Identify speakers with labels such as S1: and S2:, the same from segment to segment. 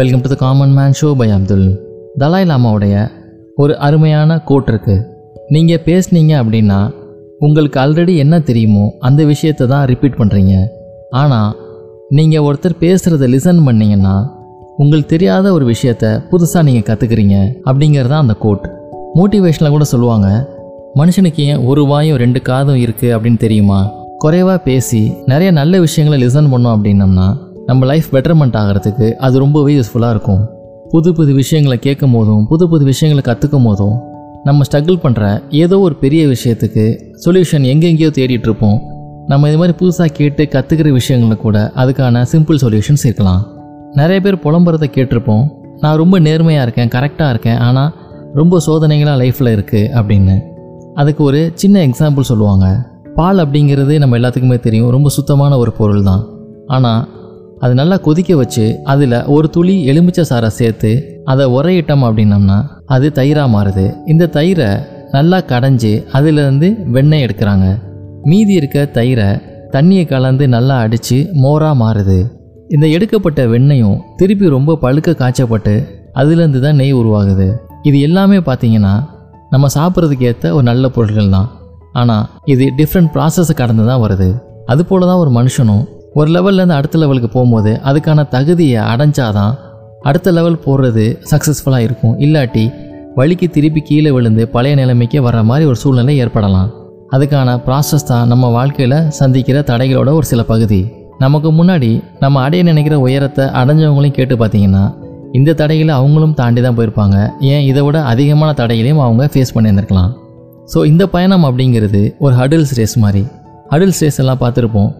S1: Welcome to the common man show by Abdul Dalai லாமாவுடைய ஒரு அருமையான code இருக்கு. நீங்கள் பேசுனீங்க அப்படின்னா உங்களுக்கு ஆல்ரெடி என்ன தெரியுமோ அந்த விஷயத்தை தான் ரிப்பீட் பண்ணுறீங்க ஆனால் நீங்கள் ஒருத்தர் பேசுகிறத லிசன் பண்ணீங்கன்னா உங்களுக்கு தெரியாத ஒரு விஷயத்த புதுசாக நீங்கள் கற்றுக்குறீங்க அப்படிங்கிறது தான் அந்த கோட் மோட்டிவேஷனில் கூட சொல்லுவாங்க மனுஷனுக்கு ஏன் ஒரு வாயும் ரெண்டு காதும் இருக்குது அப்படின்னு தெரியுமா? குறைவாக பேசி நிறைய நல்ல விஷயங்களை லிசன் பண்ணோம் அப்படின்னம்னா நம்ம லைஃப் பெட்டர்மெண்ட் ஆகிறதுக்கு அது ரொம்பவே யூஸ்ஃபுல்லாக இருக்கும். புது புது விஷயங்களை கேட்கும் போதும் புது புது விஷயங்களை கற்றுக்கும் போதும் நம்ம ஸ்ட்ரகிள் பண்ணுற ஏதோ ஒரு பெரிய விஷயத்துக்கு சொல்யூஷன் எங்கெங்கேயோ தேடிட்டுருப்போம் நம்ம இது மாதிரி புதுசாக கேட்டு கற்றுக்கிற விஷயங்கள கூட அதுக்கான சிம்பிள் சொல்யூஷன்ஸ் இருக்கலாம். நிறைய பேர் புலம்புறதை கேட்டிருப்போம். நான் ரொம்ப நேர்மையாக இருக்கேன் கரெக்டாக இருக்கேன் ஆனால் ரொம்ப சோதனைகளாக லைஃப்பில் இருக்குது அப்படின்னு. அதுக்கு ஒரு சின்ன எக்ஸாம்பிள் சொல்லுவாங்க. பால் அப்படிங்கிறது நம்ம எல்லாத்துக்குமே தெரியும் ரொம்ப சுத்தமான ஒரு பொருள் தான் ஆனால் அது நல்லா கொதிக்க வச்சு அதில் ஒரு துளி எலுமிச்சை சாரை சேர்த்து அதை உரையிட்டோம் அப்படின்னம்னா அது தயிராக மாறுது. இந்த தயிரை நல்லா கடைஞ்சி அதிலிருந்து வெண்ணெய் எடுக்கிறாங்க. மீதி இருக்க தயிரை தண்ணியை கலந்து நல்லா அடித்து மோராக மாறுது. இந்த எடுக்கப்பட்ட வெண்ணெயும் திருப்பி ரொம்ப பழுக்க காய்ச்சப்பட்டு அதுலேருந்து தான் நெய் உருவாகுது. இது எல்லாமே பார்த்தீங்கன்னா நம்ம சாப்பிட்றதுக்கு ஏற்ற ஒரு நல்ல பொருட்கள் தான். ஆனால் இது டிஃப்ரெண்ட் ப்ராசஸை கடந்து தான் வருது. அதுபோல தான் ஒரு மனுஷனும் ஒரு லெவல்லேருந்து அடுத்த லெவலுக்கு போகும்போது அதுக்கான தகுதியை அடைஞ்சாதான் அடுத்த லெவல் போடுறது சக்ஸஸ்ஃபுல்லாக இருக்கும். இல்லாட்டி வழிக்கு திருப்பி கீழே விழுந்து பழைய நிலைமைக்கு வர்ற மாதிரி ஒரு சூழ்நிலை ஏற்படலாம். அதுக்கான ப்ராசஸ் தான் நம்ம வாழ்க்கையில் சந்திக்கிற தடைகளோட ஒரு சில பகுதி. நமக்கு முன்னாடி நம்ம அடைய நினைக்கிற உயரத்தை அடைஞ்சவங்களையும் கேட்டு பார்த்தீங்கன்னா இந்த தடைகளை அவங்களும் தாண்டி தான் போயிருப்பாங்க. ஏன்? இதை விட அதிகமான தடைகளையும் அவங்க ஃபேஸ் பண்ணியிருந்திருக்கலாம். ஸோ இந்த பயணம் அப்படிங்கிறது ஒரு ஹடில்ஸ் ரேஸ் மாதிரி. ஹடில்ஸ் ரேஸ் எல்லாம் பார்த்துருப்போம்.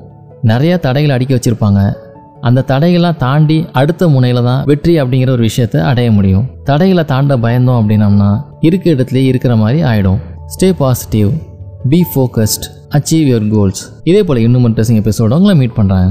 S1: நிறைய தடைகளை அடுக்கி வச்சுருப்பாங்க. அந்த தடைகள்லாம் தாண்டி அடுத்த முனையில் தான் வெற்றி அப்படிங்கிற ஒரு விஷயத்தை அடைய முடியும். தடைகளை தாண்ட பயந்தோம் அப்படின்னம்னா இருக்க இடத்துலயே இருக்கிற மாதிரி ஆகிடும் stay positive be focused achieve your goals இதே போல் இன்னும் இன்ட்ரெஸ்டிங் எபிசோட உங்களை மீட் பண்ணுறேன்